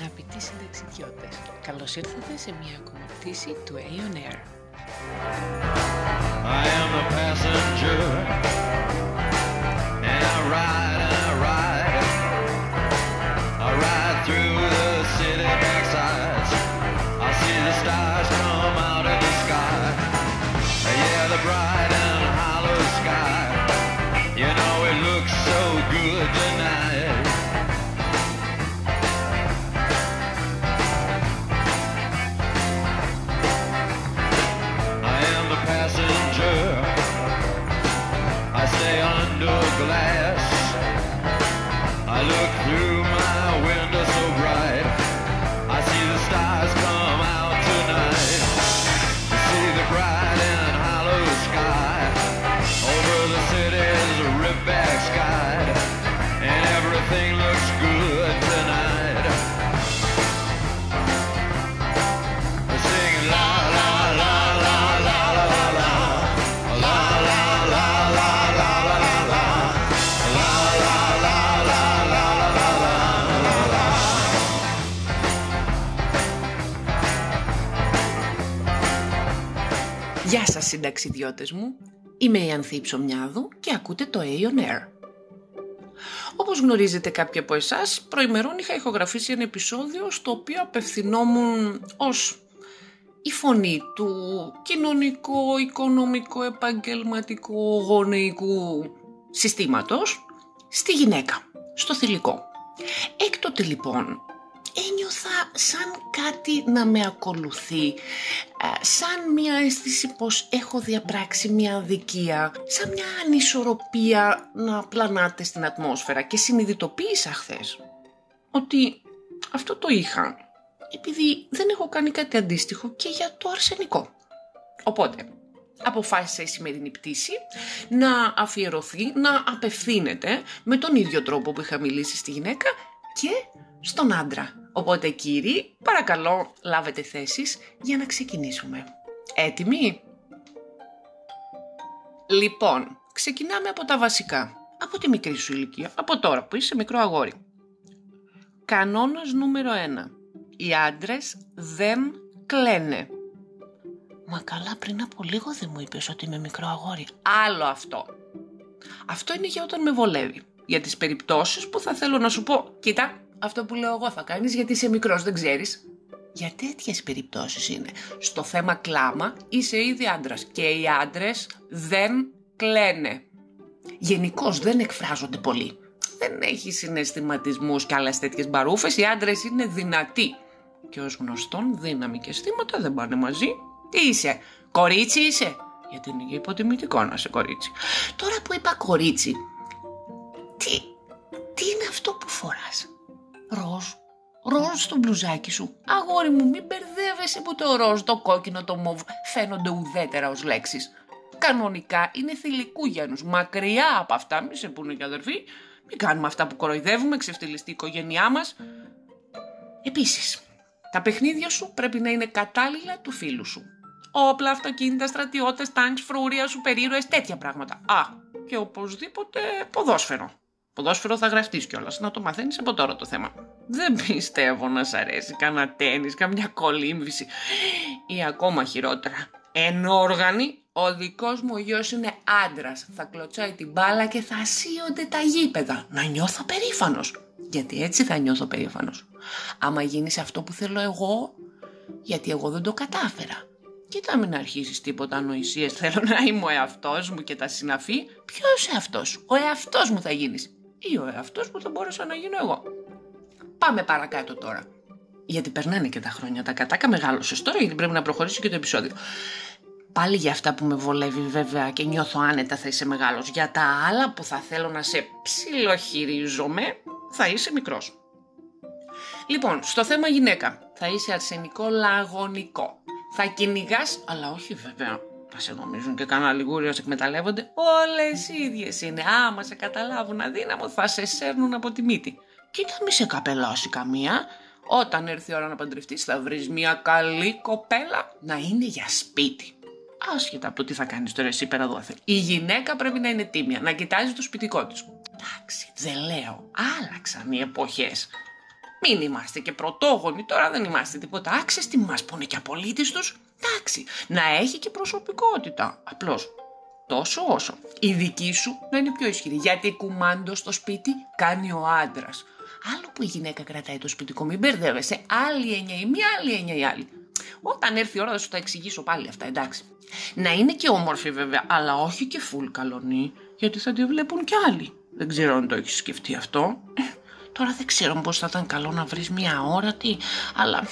Αγαπητοί συνταξιδιώτες, καλώς ήρθατε σε μια ακόμα πτήση του Aeon Air. I am the passenger, συνταξιδιώτες μου, είμαι η Ανθή Ψωμιάδου και ακούτε το Aeon Air. Όπως γνωρίζετε κάποιοι από εσάς, προημερών είχα ηχογραφήσει ένα επεισόδιο στο οποίο απευθυνόμουν ως η φωνή του κοινωνικό, οικονομικό, επαγγελματικού, γονεϊκού συστήματος στη γυναίκα, στο θηλυκό. Έκτοτε λοιπόν ένιωθα σαν κάτι να με ακολουθεί, ε, σαν μια αίσθηση πως έχω διαπράξει μια αδικία, σαν μια ανισορροπία να πλανάται στην ατμόσφαιρα και συνειδητοποίησα χθες ότι αυτό το είχα επειδή δεν έχω κάνει κάτι αντίστοιχο και για το αρσενικό. Οπότε, αποφάσισα η σημερινή πτήση να αφιερωθεί, να απευθύνεται με τον ίδιο τρόπο που είχα μιλήσει στη γυναίκα και στον άντρα. Οπότε κύριοι, παρακαλώ λάβετε θέσεις για να ξεκινήσουμε. Έτοιμοι; Λοιπόν, ξεκινάμε από τα βασικά. Από τη μικρή σου ηλικία, από τώρα που είσαι μικρό αγόρι. Κανόνας νούμερο 1. Οι άντρες δεν κλαίνε. Μα καλά πριν από λίγο δεν μου είπες ότι είμαι μικρό αγόρι. Άλλο αυτό. Αυτό είναι για όταν με βολεύει. Για τις περιπτώσεις που θα θέλω να σου πω, κοίτα, αυτό που λέω εγώ θα κάνεις γιατί είσαι μικρός, δεν ξέρεις. Για τέτοιες περιπτώσεις είναι. Στο θέμα κλάμα είσαι ήδη άντρας και οι άντρες δεν κλαίνε. Γενικώς δεν εκφράζονται πολύ. Δεν έχει συναισθηματισμούς και άλλες τέτοιες μπαρούφες. Οι άντρες είναι δυνατοί. Και ως γνωστόν δύναμη και αισθήματα δεν πάνε μαζί. Τι είσαι, κορίτσι είσαι; Γιατί είναι υποτιμητικό να είσαι κορίτσι. Τώρα που είπα κορίτσι, τι, τι είναι αυτό που φοράς; Ροζ. Ροζ στο μπλουζάκι σου. Αγόρι μου, μην μπερδεύεσαι που το ροζ, το κόκκινο, το μοβ φαίνονται ουδέτερα ως λέξεις. Κανονικά είναι θηλυκού γένους. Μακριά από αυτά, μη σε πούνε και αδερφοί. Μην κάνουμε αυτά που κοροϊδεύουμε, ξεφτυλιστεί η οικογένειά μας. Επίσης, τα παιχνίδια σου πρέπει να είναι κατάλληλα του φίλου σου. Όπλα, αυτοκίνητα, στρατιώτες, τάγκς, φρούρια, σουπερήρωες, τέτοια πράγματα. Α, και οπωσδήποτε ποδόσφαιρο. Ποδόσφαιρο θα γραφτείς κιόλας, να το μαθαίνεις από τώρα το θέμα. Δεν πιστεύω να σ' αρέσει κανένα τένις, καμιά κολύμβηση ή ακόμα χειρότερα. Ενόργανη, ο δικός μου ο γιος είναι άντρας. Θα κλωτσάει την μπάλα και θα σύονται τα γήπεδα. Να νιώθω περήφανος. Γιατί έτσι θα νιώθω περήφανος. Άμα γίνεις αυτό που θέλω εγώ, γιατί εγώ δεν το κατάφερα. Κοίτα μην αρχίσεις τίποτα ανοησίες, θέλω να είμαι ο εαυτός μου και τα συναφή. Ποιος εαυτός, ο εαυτός μου θα γίνεις. Ή ο εαυτός που θα μπορούσα να γίνω εγώ. Πάμε παρακάτω τώρα. Γιατί περνάνε και τα χρόνια. Τα κατάκα μεγάλωσε τώρα, γιατί πρέπει να προχωρήσει και το επεισόδιο. Πάλι για αυτά που με βολεύει βέβαια και νιώθω άνετα θα είσαι μεγάλος. Για τα άλλα που θα θέλω να σε ψιλοχειρίζομαι, θα είσαι μικρός. Λοιπόν, στο θέμα γυναίκα. Θα είσαι αρσενικό λαγωνικό. Θα κυνηγάς, αλλά όχι βέβαια. Θα σε νομίζουν και κανένα λιγούριο σε εκμεταλλεύονται. Όλες οι ίδιες είναι. Άμα σε καταλάβουν αδύναμο, θα σε σέρνουν από τη μύτη. Κοίτα, μη σε καπελώσει καμία. Όταν έρθει η ώρα να παντρευτείς θα βρεις μια καλή κοπέλα να είναι για σπίτι. Άσχετα από το τι θα κάνεις τώρα εσύ πέρα δόθε. Η γυναίκα πρέπει να είναι τίμια, να κοιτάζει το σπιτικό της. Εντάξει, δεν λέω. Άλλαξαν οι εποχές. Μην είμαστε και πρωτόγονοι, τώρα δεν είμαστε τίποτα. Άξε τι μας πούνε και απολύτως τους. Εντάξει, να έχει και προσωπικότητα. Απλώς τόσο όσο η δική σου να είναι πιο ισχυρή. Γιατί κουμάντο στο σπίτι κάνει ο άντρας. Άλλο που η γυναίκα κρατάει το σπιτικό, μην μπερδεύεσαι. Άλλη έννοια η μία, άλλη έννοια η άλλη. Όταν έρθει η ώρα θα σου τα εξηγήσω πάλι αυτά, εντάξει. Να είναι και όμορφη βέβαια, αλλά όχι και φουλ καλονή, γιατί θα τη βλέπουν κι άλλοι. Δεν ξέρω αν το έχεις σκεφτεί αυτό. Ε, Τώρα δεν ξέρω πώς θα ήταν καλό να βρεις μια όρατη, αλλά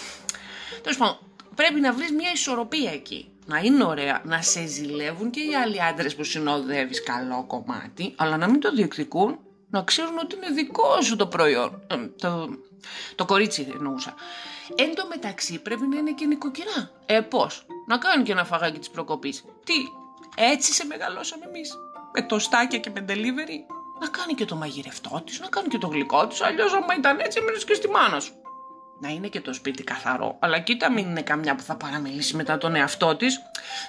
τέλος πάντων πρέπει να βρεις μια ισορροπία εκεί. Να είναι ωραία, να σε ζηλεύουν και οι άλλοι άντρες που συνοδεύεις καλό κομμάτι, αλλά να μην το διεκδικούν, να ξέρουν ότι είναι δικό σου το προϊόν. Ε, το, το κορίτσι εννοούσα. Εν τω μεταξύ πρέπει να είναι και νοικοκυρά. Ε, πώς, να κάνουν και ένα φαγάκι της προκοπής. Τι, έτσι σε μεγαλώσαμε εμείς. Με τοστάκια και με delivery να κάνει και το μαγειρευτό της, να κάνει και το γλυκό της. Αλλιώς, άμα ήταν έτσι, έμεινες και στη μάνα σου. Να είναι και το σπίτι καθαρό. Αλλά κοίτα, μην είναι καμιά που θα παραμελήσει μετά τον εαυτό της.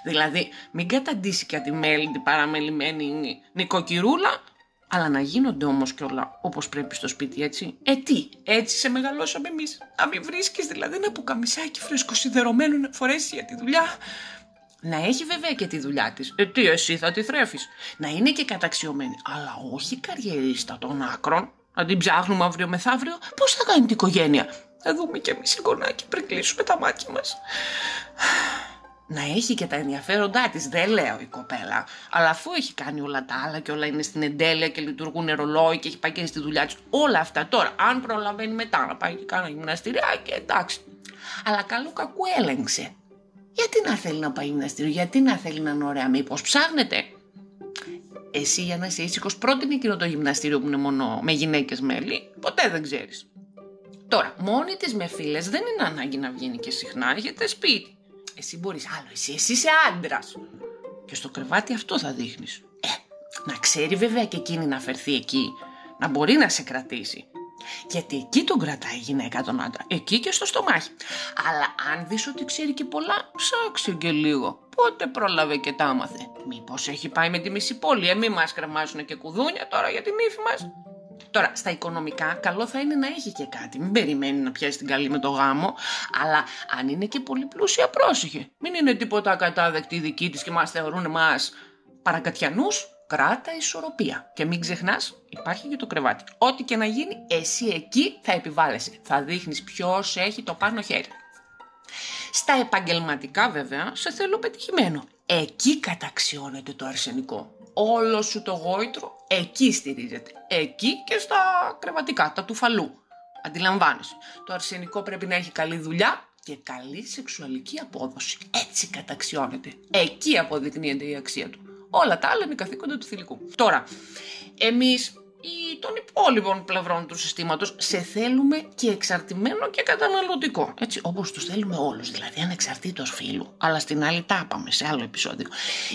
Δηλαδή, μην καταντήσει και τη μέλη την παραμελημένη νοικοκυρούλα. Αλλά να γίνονται όμως κιόλα όπως πρέπει στο σπίτι, έτσι. Ε, τι, έτσι σε μεγαλώσαμε εμείς. Να μην βρίσκεις δηλαδή ένα πουκαμισάκι φρεσκοσιδερωμένο να φορέσεις για τη δουλειά. Να έχει βέβαια και τη δουλειά της. Ε, τι, εσύ θα τη θρέφεις. Να είναι και καταξιωμένη. Αλλά όχι καριερίστα των άκρων. Να την ψάχνουμε αύριο μεθαύριο. Πώς θα κάνει την οικογένεια; Θα δούμε κι εμείς εικονάκι πριν κλείσουμε τα μάτια μας. Να έχει και τα ενδιαφέροντά της, δεν λέω η κοπέλα. Αλλά αφού έχει κάνει όλα τα άλλα και όλα είναι στην εντέλεια και λειτουργούν ρολόι και έχει πάει και στη δουλειά της, όλα αυτά τώρα, αν προλαβαίνει μετά να πάει και κάνει γυμναστηριά και εντάξει. Αλλά καλό κακού έλεγξε. Γιατί να θέλει να πάει γυμναστήριο, γιατί να θέλει να είναι ωραία, μήπως ψάχνετε. Εσύ για να είσαι ήσυχος, πρότεινε εκείνο το γυμναστήριο που είναι μόνο με γυναίκες μέλη, ποτέ δεν ξέρεις. Τώρα, μόνη της με φίλες δεν είναι ανάγκη να βγαίνει και συχνά, έχετε σπίτι. Εσύ μπορείς άλλο, εσύ, εσύ είσαι άντρας. Και στο κρεβάτι αυτό θα δείχνεις. Ε, να ξέρει βέβαια και εκείνη να φερθεί εκεί, να μπορεί να σε κρατήσει. Γιατί εκεί τον κρατάει η γυναίκα τον άντρα. Εκεί και στο στομάχι. Αλλά αν δεις ότι ξέρει και πολλά, ψάξε και λίγο. Πότε πρόλαβε και τα άμαθε. Μήπως έχει πάει με τη μισή πόλη, ε, μη μας κρεμάσουν και κουδούνια τώρα για την ύφη μας. Τώρα, στα οικονομικά, καλό θα είναι να έχει και κάτι. Μην περιμένει να πιάσει την καλή με το γάμο. Αλλά αν είναι και πολύ πλούσια, πρόσεχε. Μην είναι τίποτα ακατάδεκτη δική της και μας θεωρούν εμάς παρακατιανούς. Κράτα ισορροπία. Και μην ξεχνάς, υπάρχει και το κρεβάτι. Ό,τι και να γίνει, εσύ εκεί θα επιβάλλεσαι. Θα δείχνεις ποιος έχει το πάνω χέρι. Στα επαγγελματικά βέβαια, σε θέλω πετυχημένο. Εκεί καταξιώνεται το αρσενικό. Όλο σου το γόητρο εκεί στηρίζεται. Εκεί και στα κρεβατικά, τα τουφαλού. Αντιλαμβάνεσαι. Το αρσενικό πρέπει να έχει καλή δουλειά και καλή σεξουαλική απόδοση. Έτσι καταξιώνεται. Εκεί αποδεικνύεται η αξία του. Όλα τα άλλα είναι καθήκοντα του θηλυκού. Τώρα, εμείς ή των υπόλοιπων πλευρών του συστήματος σε θέλουμε και εξαρτημένο και καταναλωτικό. Έτσι, όπως τους θέλουμε όλους, δηλαδή ανεξαρτήτως φίλου. Αλλά στην άλλη τα είπαμε σε άλλο επεισόδιο.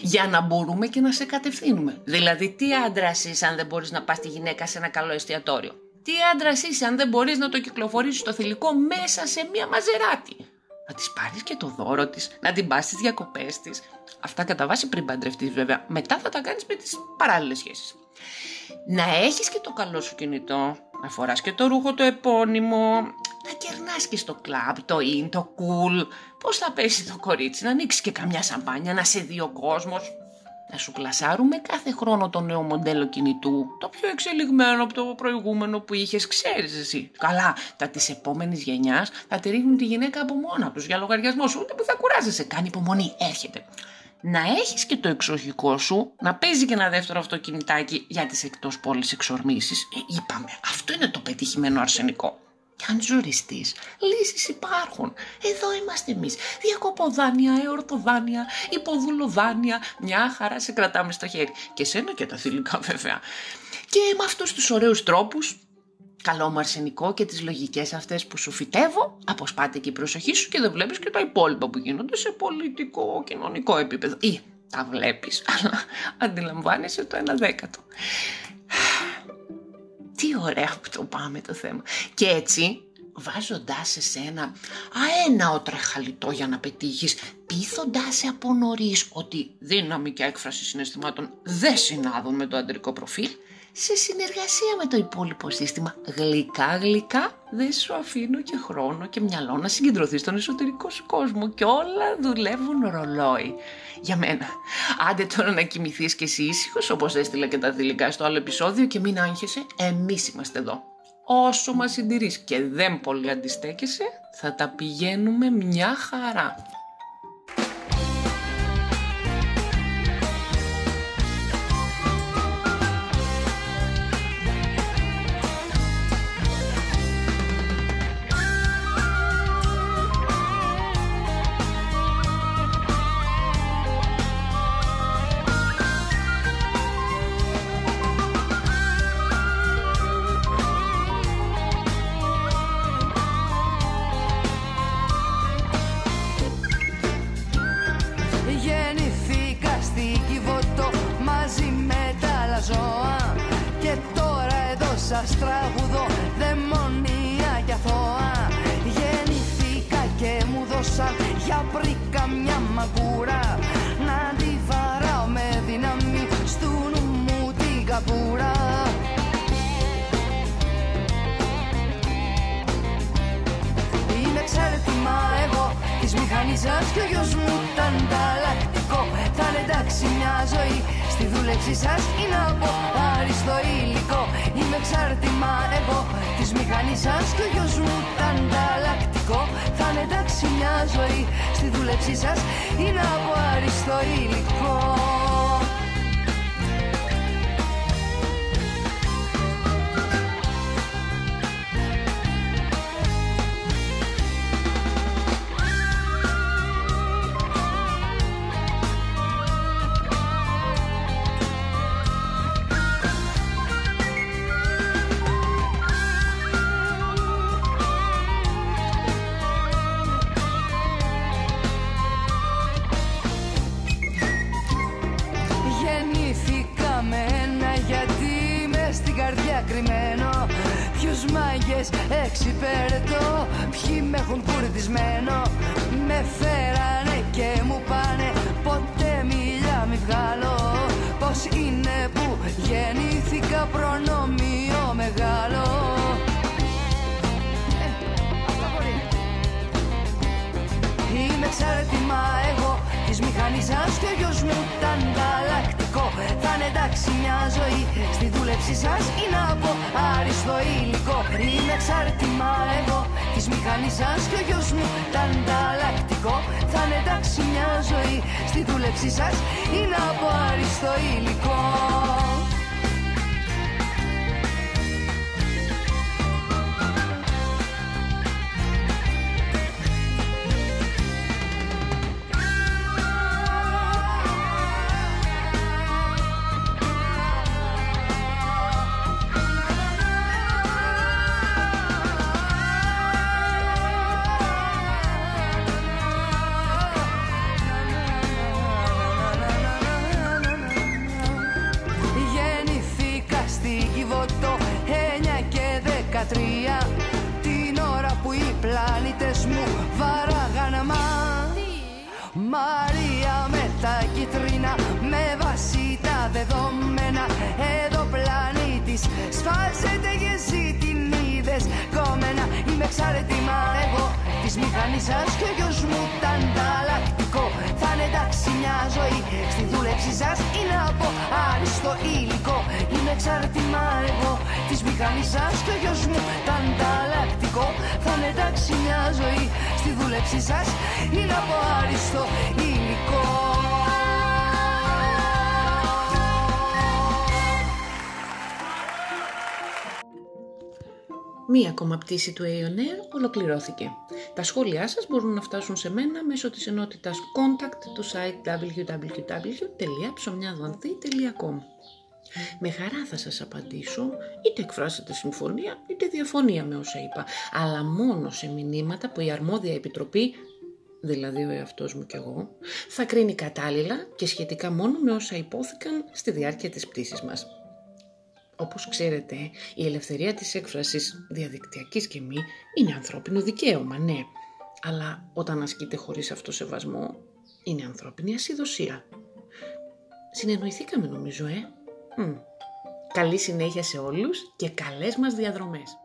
Για να μπορούμε και να σε κατευθύνουμε. Δηλαδή, τι άντρα είσαι αν δεν μπορείς να πας τη γυναίκα σε ένα καλό εστιατόριο; Τι άντρα είσαι αν δεν μπορείς να το κυκλοφορήσεις το θηλυκό μέσα σε μία μαζεράτη; Να της πάρεις και το δώρο της, να την πας στις διακοπές της. Αυτά κατά βάση πριν παντρευτείς βέβαια. Μετά θα τα κάνεις με τις παράλληλες σχέσεις να έχεις και το καλό σου κινητό, να φοράς και το ρούχο το επώνυμο, να κερνάς και στο κλαμπ, το in, το cool, πώς θα πέσει το κορίτσι, να ανοίξεις και καμιά σαμπάνια, να σε δει ο κόσμος. Να σου πλασάρουμε κάθε χρόνο το νέο μοντέλο κινητού, το πιο εξελιγμένο από το προηγούμενο που είχες, ξέρεις εσύ. Καλά, τα της επόμενης γενιάς θα τη ρίχνουν τη γυναίκα από μόνα τους για λογαριασμό σου, ούτε που θα κουράζεσαι, κάνει υπομονή, έρχεται να έχεις και το εξοχικό σου, να παίζει και ένα δεύτερο αυτοκινητάκι για τις εκτός πόλης εξορμήσεις. Ε, είπαμε, αυτό είναι το πετυχημένο αρσενικό. Και αν ζοριστείς, λύσεις υπάρχουν. Εδώ είμαστε εμείς. Διακοποδάνεια, εορτοδάνεια, υποδουλοδάνεια. Μια χαρά σε κρατάμε στο χέρι. Και σένα και τα θηλυκά βέβαια. Και με αυτούς τους ωραίους τρόπους καλό μου αρσενικό και τις λογικές αυτές που σου φυτεύω, αποσπάται και η προσοχή σου και δεν βλέπεις και τα υπόλοιπα που γίνονται σε πολιτικό, κοινωνικό επίπεδο. Ή τα βλέπεις, αλλά αντιλαμβάνεσαι το ένα δέκατο. Τι ωραία που το πάμε το θέμα. Και έτσι βάζοντάς σε σένα αέναο τρεχαλιτό για να πετύχεις, πείθοντάς σε από νωρίς ότι δύναμη και έκφραση συναισθημάτων δεν συνάδουν με το αντρικό προφίλ, σε συνεργασία με το υπόλοιπο σύστημα γλυκά γλυκά δεν σου αφήνω και χρόνο και μυαλό να συγκεντρωθείς στον εσωτερικό σου κόσμο και όλα δουλεύουν ρολόι. Για μένα, άντε τώρα να κοιμηθείς και εσύ ήσυχος όπως έστειλα και τα θηλυκά στο άλλο επεισόδιο και μην άγχεσαι, εμείς είμαστε εδώ. Όσο μας συντηρείς και δεν πολύ αντιστέκεσαι, θα τα πηγαίνουμε μια χαρά. Σας τραγουδώ δαιμονία και αθώα Γεννηθήκα και μου δώσαν για πρίκα μια μαγκούρα Να τη βαράω με δύναμη στου νου μου την καπούρα. Είμαι εξάρτημα εγώ της μηχανής σας και ο γιος μου τα ανταλλακτικό. Θα είναι εντάξει μια ζωή στη δούλεψή σας είναι από άριστο υλικό Είμαι εξάρτημα εγώ της μηχανής σας και ο γιος μου τα ανταλλακτικό. Θα είναι εντάξει μια ζωή στη δούλεψή σας είναι από άριστο υλικό κρυμμένο Ποιους μάγες εξυπηρετώ, ποιοι με έχουν κουρδισμένο. Με φέρανε και μου πάνε, ποτέ μιλιά μη βγάλω. Πώς είναι που γεννήθηκα προνόμιο μεγάλο. Ε, αυτό μπορεί. Είμαι εξάρτημα εγώ. Της μηχανής σας και ο γιος μου τα ανταλλακτικό Θα είναι εντάξει μια ζωή. Στη δούλεψή σας είναι από άριστο υλικό Είμαι εξάρτημα εγώ της μηχανής σας και ο γιος μου τα ανταλλακτικό. Θα είναι εντάξει μια ζωή. Στη δούλεψή σας είναι από άριστο υλικό τα κίτρινα με βάση τα δεδομένα. Εδώ πλανήτης σφάζεται και εσύ την είδες κομμένα. Είμαι εξάρτημα εγώ της μηχανής σας και ο γιος μου τα ανταλλακτικό. Θα είναι εντάξει μια ζωή στη δούλεψή σας είναι από άριστο υλικό. Είμαι εξάρτημα εγώ της μηχανής σας και ο γιος μου τα ανταλλακτικό. Θα είναι εντάξει μια ζωή στη δούλεψή σας είναι από άριστο υλικό Μία ακόμα πτήση του Aeon Air ολοκληρώθηκε. Τα σχόλιά σας μπορούν να φτάσουν σε μένα μέσω της ενότητας contact του site www.ψωμιαδοανθή.com Με χαρά θα σας απαντήσω, είτε εκφράσετε συμφωνία είτε διαφωνία με όσα είπα, αλλά μόνο σε μηνύματα που η αρμόδια επιτροπή, δηλαδή ο εαυτός μου κι εγώ, θα κρίνει κατάλληλα και σχετικά μόνο με όσα υπόθηκαν στη διάρκεια της πτήσης μας. Όπως ξέρετε, η ελευθερία της έκφρασης διαδικτυακής και μη είναι ανθρώπινο δικαίωμα, ναι. Αλλά όταν ασκείται χωρίς αυτοσεβασμό, είναι ανθρώπινη ασυδοσία. Συνεννοηθήκαμε νομίζω, ε. Μμ. Καλή συνέχεια σε όλους και καλές μας διαδρομές.